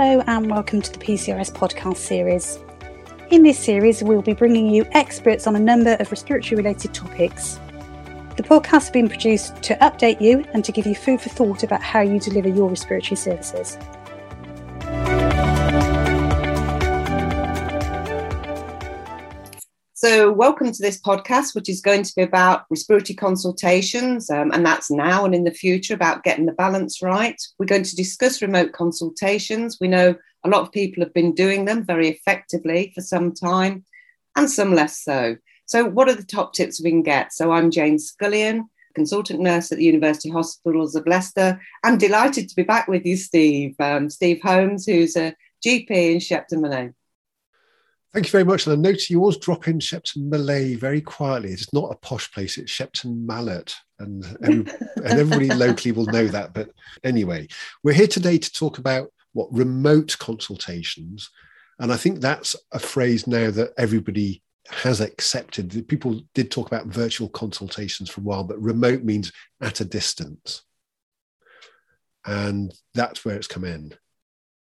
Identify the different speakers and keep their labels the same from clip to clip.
Speaker 1: Hello, and welcome to the PCRS podcast series. In this series, we'll be bringing you experts on a number of respiratory related topics. The podcast has been produced to update you and to give you food for thought about how you deliver your respiratory services.
Speaker 2: So, welcome to this podcast, which is going to be about respiratory consultations, um, and that's now and in the future about getting the balance right. We're going to discuss remote consultations. We know a lot of people have been doing them very effectively for some time, and some less so. So, what are the top tips we can get? So, I'm Jane Scullion, consultant nurse at the University Hospitals of Leicester. I'm delighted to be back with you, Steve. Um, Steve Holmes, who's a GP in Shepton Mallet.
Speaker 3: Thank you very much. And I notice you always drop in Shepton Malay very quietly. It's not a posh place, it's Shepton Mallet. And, and, and everybody locally will know that. But anyway, we're here today to talk about what remote consultations. And I think that's a phrase now that everybody has accepted. People did talk about virtual consultations for a while, but remote means at a distance. And that's where it's come in.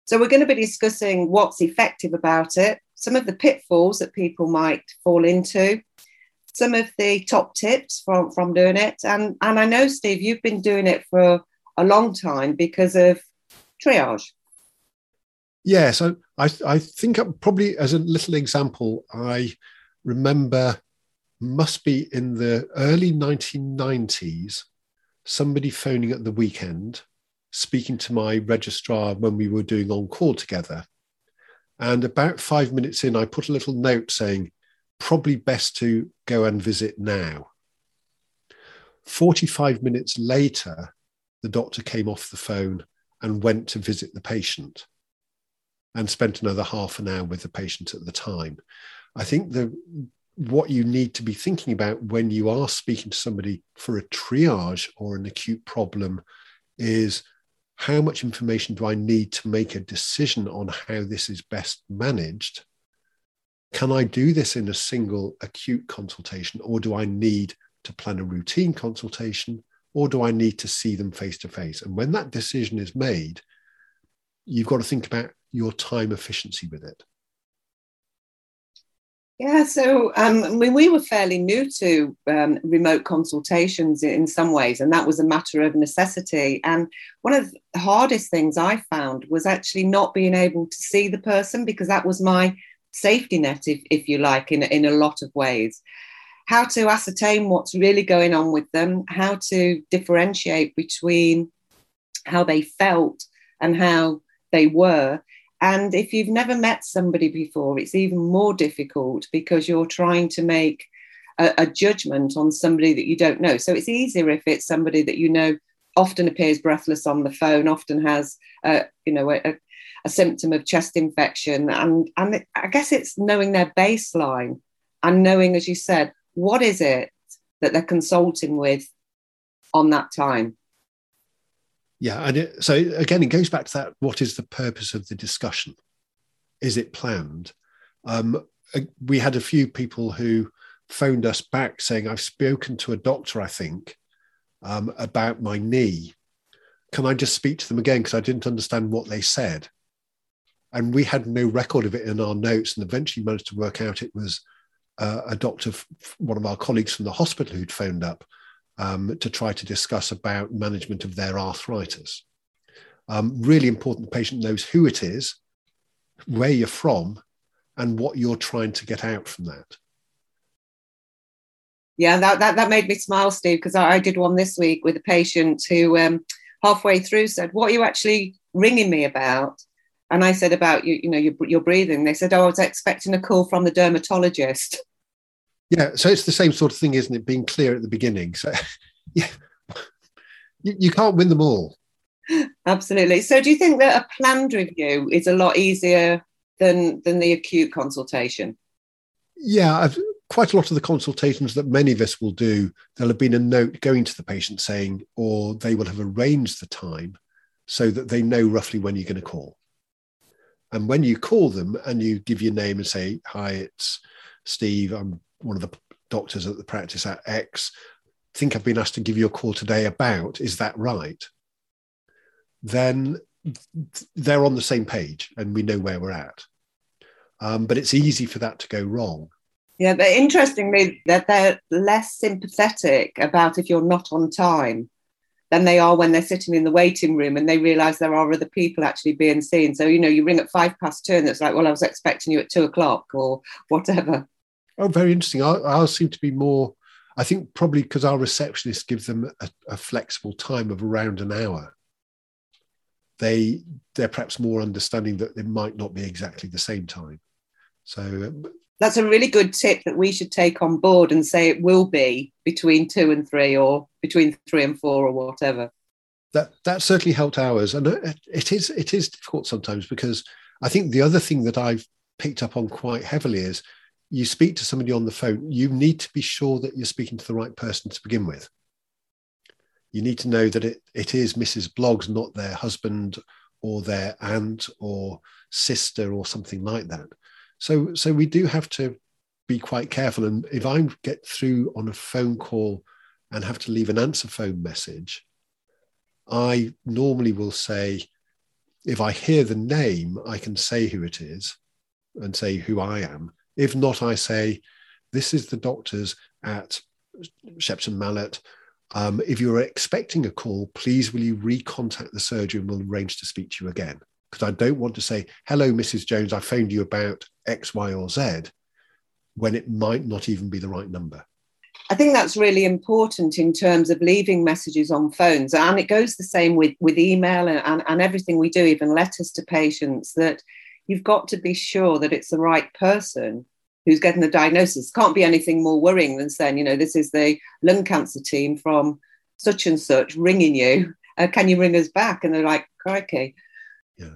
Speaker 2: So, we're going to be discussing what's effective about it, some of the pitfalls that people might fall into, some of the top tips from, from doing it. And, and I know, Steve, you've been doing it for a long time because of triage.
Speaker 3: Yeah, so I, I think probably as a little example, I remember must be in the early 1990s, somebody phoning at the weekend, speaking to my registrar when we were doing on call together. And about five minutes in, I put a little note saying, probably best to go and visit now. 45 minutes later, the doctor came off the phone and went to visit the patient and spent another half an hour with the patient at the time. I think the what you need to be thinking about when you are speaking to somebody for a triage or an acute problem is how much information do I need to make a decision on how this is best managed? Can I do this in a single acute consultation, or do I need to plan a routine consultation, or do I need to see them face to face? And when that decision is made, you've got to think about your time efficiency with it.
Speaker 2: Yeah, so um, mean, we were fairly new to um, remote consultations in some ways, and that was a matter of necessity. And one of the hardest things I found was actually not being able to see the person because that was my safety net, if, if you like, in, in a lot of ways. How to ascertain what's really going on with them, how to differentiate between how they felt and how they were and if you've never met somebody before, it's even more difficult because you're trying to make a, a, judgment on somebody that you don't know. So it's easier if it's somebody that you know often appears breathless on the phone, often has, uh, you know, a, a, symptom of chest infection. And, and I guess it's knowing their baseline and knowing, as you said, what is it that they're consulting with on that time.
Speaker 3: Yeah, and it, so again, it goes back to that: what is the purpose of the discussion? Is it planned? Um, uh, we had a few people who phoned us back saying, "I've spoken to a doctor, I think, um, about my knee. Can I just speak to them again because I didn't understand what they said?" And we had no record of it in our notes, and eventually managed to work out it was uh, a doctor, one of our colleagues from the hospital, who'd phoned up um, to try to discuss about management of their arthritis. Um, really important the patient knows who it is, where you're from, and what you're trying to get out from that.
Speaker 2: Yeah, that, that, that made me smile, Steve, because I, I, did one this week with a patient who um, halfway through said, What are you actually ringing me about? And I said, About you, you know, your, your breathing. They said, Oh, I was expecting a call from the dermatologist.
Speaker 3: Yeah, so it's the same sort of thing, isn't it? Being clear at the beginning. So, yeah, you, you can't win them all.
Speaker 2: Absolutely. So, do you think that a planned review is a lot easier than than the acute consultation?
Speaker 3: Yeah, I've, quite a lot of the consultations that many of us will do, there'll have been a note going to the patient saying, or they will have arranged the time so that they know roughly when you're going to call. And when you call them and you give your name and say, "Hi, it's Steve. I'm one of the doctors at the practice at X, think I've been asked to give you a call today about, is that right? Then they're on the same page and we know where we're at. Um, but it's easy for that to go wrong.
Speaker 2: Yeah, but interestingly, that they're less sympathetic about if you're not on time than they are when they're sitting in the waiting room and they realise there are other people actually being seen. So you know, you ring at five past two, and it's like, well, I was expecting you at two o'clock or whatever.
Speaker 3: Oh, very interesting. Ours seem to be more. I think probably because our receptionist gives them a, a flexible time of around an hour they they're perhaps more understanding that it might not be exactly the same time. So um,
Speaker 2: that's a really good tip that we should take on board and say it will be between two and three, or between three and four, or whatever.
Speaker 3: That that certainly helped ours, and it is it is difficult sometimes because I think the other thing that I've picked up on quite heavily is you speak to somebody on the phone, you need to be sure that you're speaking to the right person to begin with you need to know that it, it is Mrs. Bloggs, not their husband or their aunt or sister or something like that. So, so we do have to be quite careful. And if I get through on a phone call and have to leave an answer phone message, I normally will say, if I hear the name, I can say who it is and say who I am. If not, I say, this is the doctors at Shepton Mallet um, if you're expecting a call, please will you recontact the surgeon we'll arrange to speak to you again? Because I don't want to say, hello, Mrs. Jones, I phoned you about X, Y, or Z, when it might not even be the right number.
Speaker 2: I think that's really important in terms of leaving messages on phones. And it goes the same with, with email and, and, and everything we do, even letters to patients, that you've got to be sure that it's the right person who's getting the diagnosis. Can't be anything more worrying than saying, you know, this is the lung cancer team from such and such ringing you. Uh, can you ring us back? And they're like, crikey.
Speaker 3: Yeah.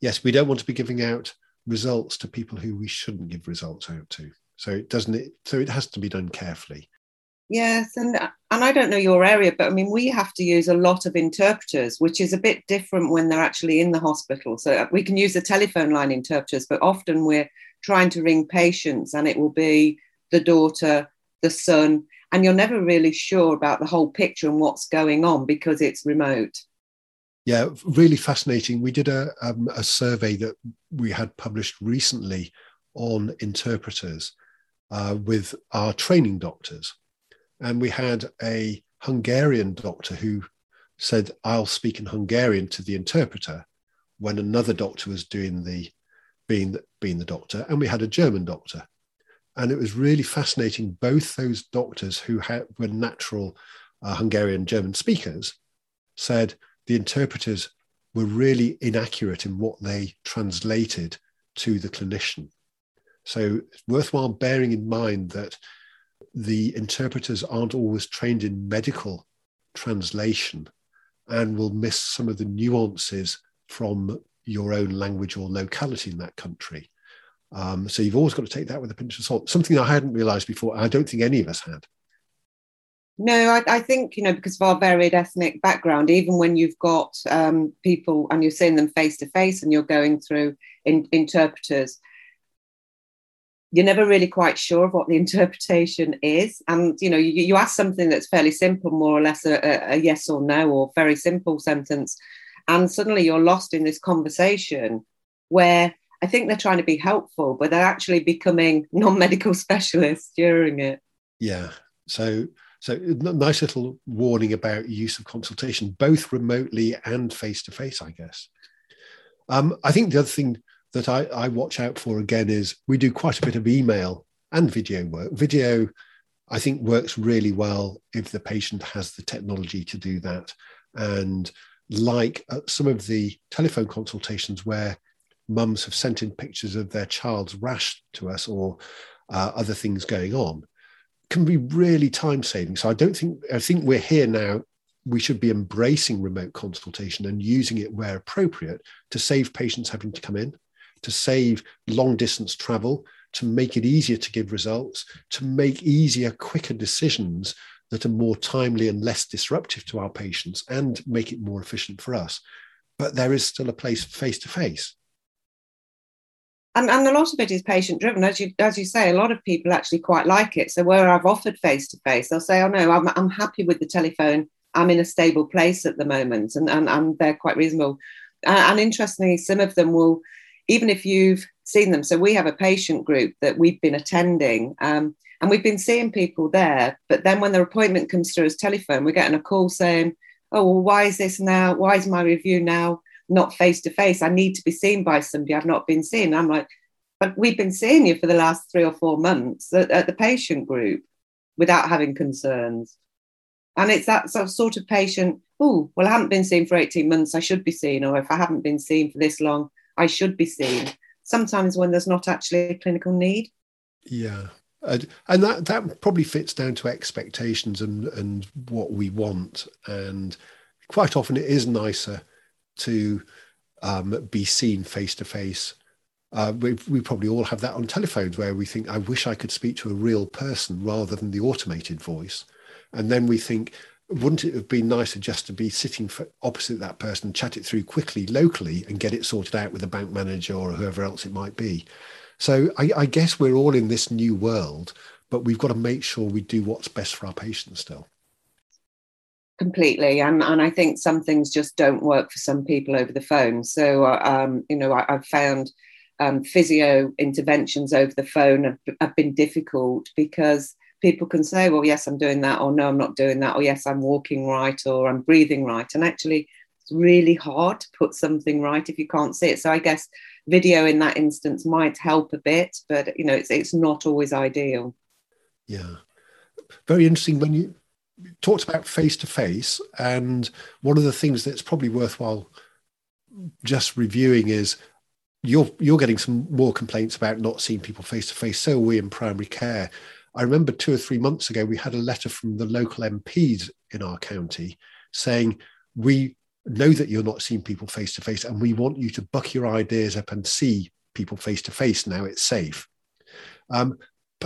Speaker 3: Yes, we don't want to be giving out results to people who we shouldn't give results out to. So it doesn't. It, so it has to be done carefully.
Speaker 2: Yes, and and I don't know your area, but I mean we have to use a lot of interpreters, which is a bit different when they're actually in the hospital. So we can use the telephone line interpreters, but often we're trying to ring patients and it will be the daughter, the son, and you're never really sure about the whole picture and what's going on because it's remote.
Speaker 3: Yeah, really fascinating. We did a, um, a survey that we had published recently on interpreters uh, with our training doctors. And we had a Hungarian doctor who said, I'll speak in Hungarian to the interpreter when another doctor was doing the being being the doctor, and we had a German doctor, and it was really fascinating. Both those doctors who had, were natural uh, Hungarian German speakers said the interpreters were really inaccurate in what they translated to the clinician. So it's worthwhile bearing in mind that the interpreters aren't always trained in medical translation and will miss some of the nuances from your own language or locality in that country. Um, so you've always got to take that with a pinch of salt. Something I hadn't realised before. I don't think any of us had.
Speaker 2: No, I, I, think you know because of our varied ethnic background. Even when you've got um, people and you're seeing them face to face, and you're going through in, interpreters, you're never really quite sure of what the interpretation is. And you know, you, you ask something that's fairly simple, more or less a, a, yes or no, or very simple sentence, and suddenly you're lost in this conversation where I think they're trying to be helpful, but they're actually becoming non-medical specialists during it.
Speaker 3: Yeah. So so nice little warning about use of consultation, both remotely and face to face, I guess. Um, I think the other thing that I, I watch out for again is we do quite a bit of email and video work. Video, I think, works really well if the patient has the technology to do that. And like uh, some of the telephone consultations where mums have sent in pictures of their child's rash to us or uh, other things going on can be really time saving so i don't think i think we're here now we should be embracing remote consultation and using it where appropriate to save patients having to come in to save long distance travel to make it easier to give results to make easier quicker decisions that are more timely and less disruptive to our patients and make it more efficient for us. But there is still a place face to face.
Speaker 2: And, and a lot of it is patient driven, as you as you say. A lot of people actually quite like it. So where I've offered face to face, they'll say, "Oh no, I'm I'm happy with the telephone I'm in a stable place at the moment, and, and, and they're quite reasonable. And, and interestingly, some of them will, even if you've seen them, so we have a patient group that we've been attending, um, and we've been seeing people there. But then when their appointment comes through as telephone, we're getting a call saying, "Oh, well, why is this now? Why is my review now not face to face? I need to be seen by somebody I've not been seen." I'm like, "But we've been seeing you for the last three or four months at, at the patient group without having concerns." And it's that sort of patient, oh, well, I haven't been seen for 18 months, I should be seen. Or if I haven't been seen for this long, I should be seen. Sometimes when there's not actually a clinical need.
Speaker 3: Yeah. and that, that probably fits down to expectations and, and what we want. And quite often it is nicer to um, be seen face to face. we, we probably all have that on telephones where we think, I wish I could speak to a real person rather than the automated voice. And then we think, wouldn't it have been nicer just to be sitting opposite that person, chat it through quickly locally and get it sorted out with a bank manager or whoever else it might be? So I, I guess we're all in this new world, but we've got to make sure we do what's best for our patients still.
Speaker 2: Completely, and and I think some things just don't work for some people over the phone. So uh, um, you know, I, have found um, physio interventions over the phone have, have been difficult because people can say, well, yes, I'm doing that, or no, I'm not doing that, or yes, I'm walking right, or I'm breathing right. And actually, it's really hard to put something right if you can't see it. So I guess video in that instance might help a bit, but you know, it's it's not always ideal.
Speaker 3: Yeah, very interesting when you talked about face to face, and one of the things that's probably worthwhile just reviewing is you're you're getting some more complaints about not seeing people face to face. So we in primary care. I remember two or three months ago, we had a letter from the local MPs in our county saying, We know that you're not seeing people face to face, and we want you to buck your ideas up and see people face to face now it's safe. Um,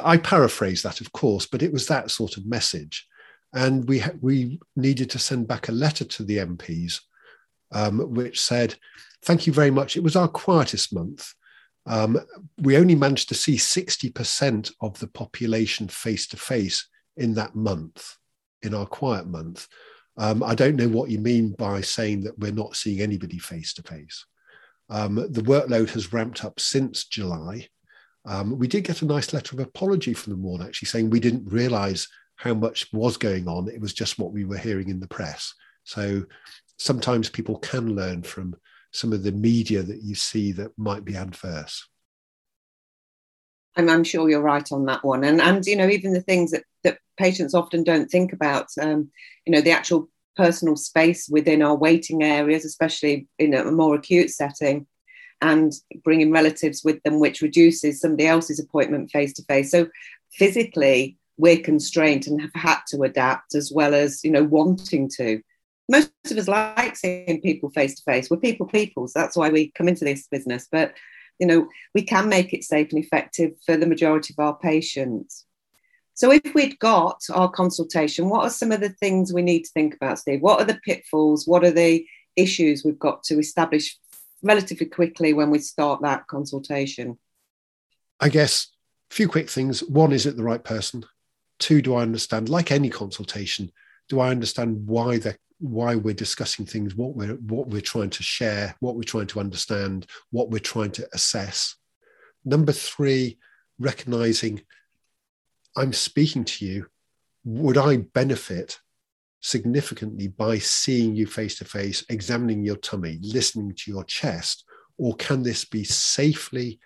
Speaker 3: I paraphrase that, of course, but it was that sort of message. And we, we needed to send back a letter to the MPs, um, which said, Thank you very much. It was our quietest month. Um, we only managed to see 60% of the population face to face in that month, in our quiet month. Um, I don't know what you mean by saying that we're not seeing anybody face to face. The workload has ramped up since July. Um, we did get a nice letter of apology from the ward actually saying we didn't realize how much was going on. It was just what we were hearing in the press. So sometimes people can learn from some of the media that you see that might be adverse.
Speaker 2: And I'm sure you're right on that one. And and you know, even the things that, that patients often don't think about, um, you know, the actual personal space within our waiting areas, especially in a more acute setting, and bringing relatives with them, which reduces somebody else's appointment face to face. So physically, we're constrained and have had to adapt as well as you know wanting to most of us like seeing people face to face. We're people peoples. That's why we come into this business. But you know, we can make it safe and effective for the majority of our patients. So if we'd got our consultation, what are some of the things we need to think about, Steve? What are the pitfalls? What are the issues we've got to establish relatively quickly when we start that consultation?
Speaker 3: I guess a few quick things. One, is it the right person? Two, do I understand, like any consultation, do I understand why they're why we're discussing things, what we're what we're trying to share, what we're trying to understand, what we're trying to assess. Number three, recognizing I'm speaking to you. Would I benefit significantly by seeing you face to face, examining your tummy, listening to your chest, or can this be safely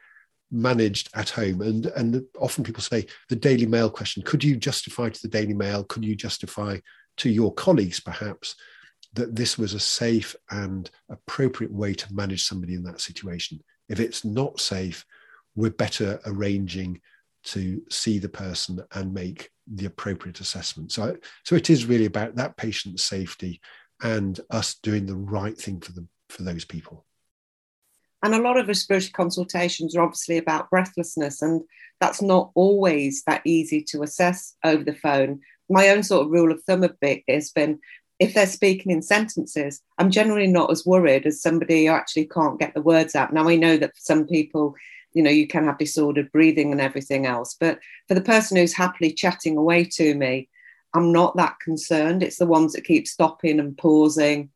Speaker 3: managed at home? And and often people say the Daily Mail question: Could you justify to the Daily Mail? Could you justify to your colleagues, perhaps, that this was a safe and appropriate way to manage somebody in that situation. If it's not safe, we're better arranging to see the person and make the appropriate assessment. So, so it is really about that patient's safety and us doing the right thing for them for those people.
Speaker 2: And a lot of respiratory consultations are obviously about breathlessness, and that's not always that easy to assess over the phone my own sort of rule of thumb a bit has been if they're speaking in sentences, I'm generally not as worried as somebody who actually can't get the words out. Now, I know that for some people, you know, you can have disordered breathing and everything else. But for the person who's happily chatting away to me, I'm not that concerned. It's the ones that keep stopping and pausing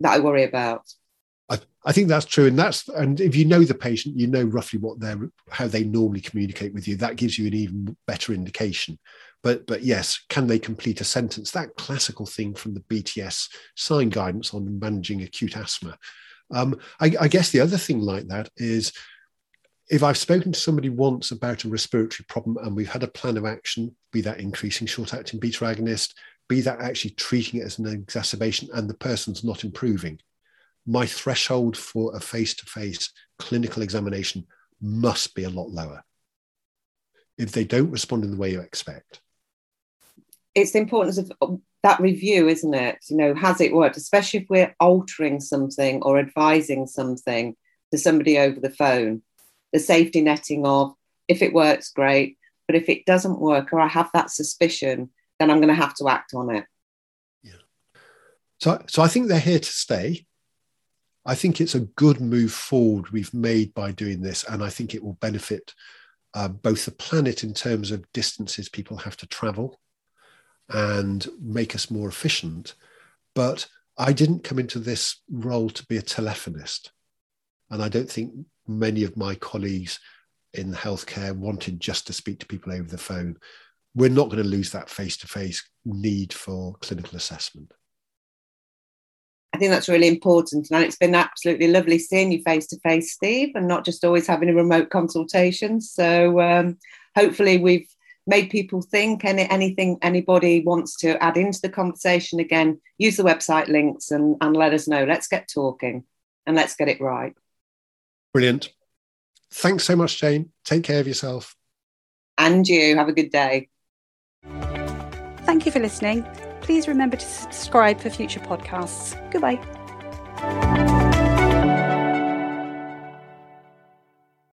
Speaker 2: that I worry about.
Speaker 3: I, I think that's true, and that's and if you know the patient, you know roughly what they're how they normally communicate with you. That gives you an even better indication. But but yes, can they complete a sentence? That classical thing from the BTS SIGN guidance on managing acute asthma. Um, I, I guess the other thing like that is if I've spoken to somebody once about a respiratory problem and we've had a plan of action, be that increasing short acting beta agonist, be that actually treating it as an exacerbation and the person's not improving, my threshold for a face to face clinical examination must be a lot lower if they don't respond in the way you expect.
Speaker 2: It's the importance of that review, isn't it? You know, has it worked? Especially if we're altering something or advising something to somebody over the phone the safety netting of if it works, great. But if it doesn't work or I have that suspicion, then I'm going to have to act on it.
Speaker 3: Yeah. So, so I think they're here to stay. I think it's a good move forward we've made by doing this, and I think it will benefit uh, both the planet in terms of distances people have to travel and make us more efficient. But I didn't come into this role to be a telephonist. And I don't think many of my colleagues in healthcare wanted just to speak to people over the phone. We're not going to lose that face to face need for clinical assessment.
Speaker 2: I think that's really important. And it's been absolutely lovely seeing you face to face, Steve, and not just always having a remote consultation. So um, hopefully, we've made people think any, anything anybody wants to add into the conversation again, use the website links and, and let us know. Let's get talking and let's get it right.
Speaker 3: Brilliant. Thanks so much, Jane. Take care of yourself.
Speaker 2: And you. Have a good day.
Speaker 1: Thank you for listening. Please remember to subscribe for future podcasts. Goodbye.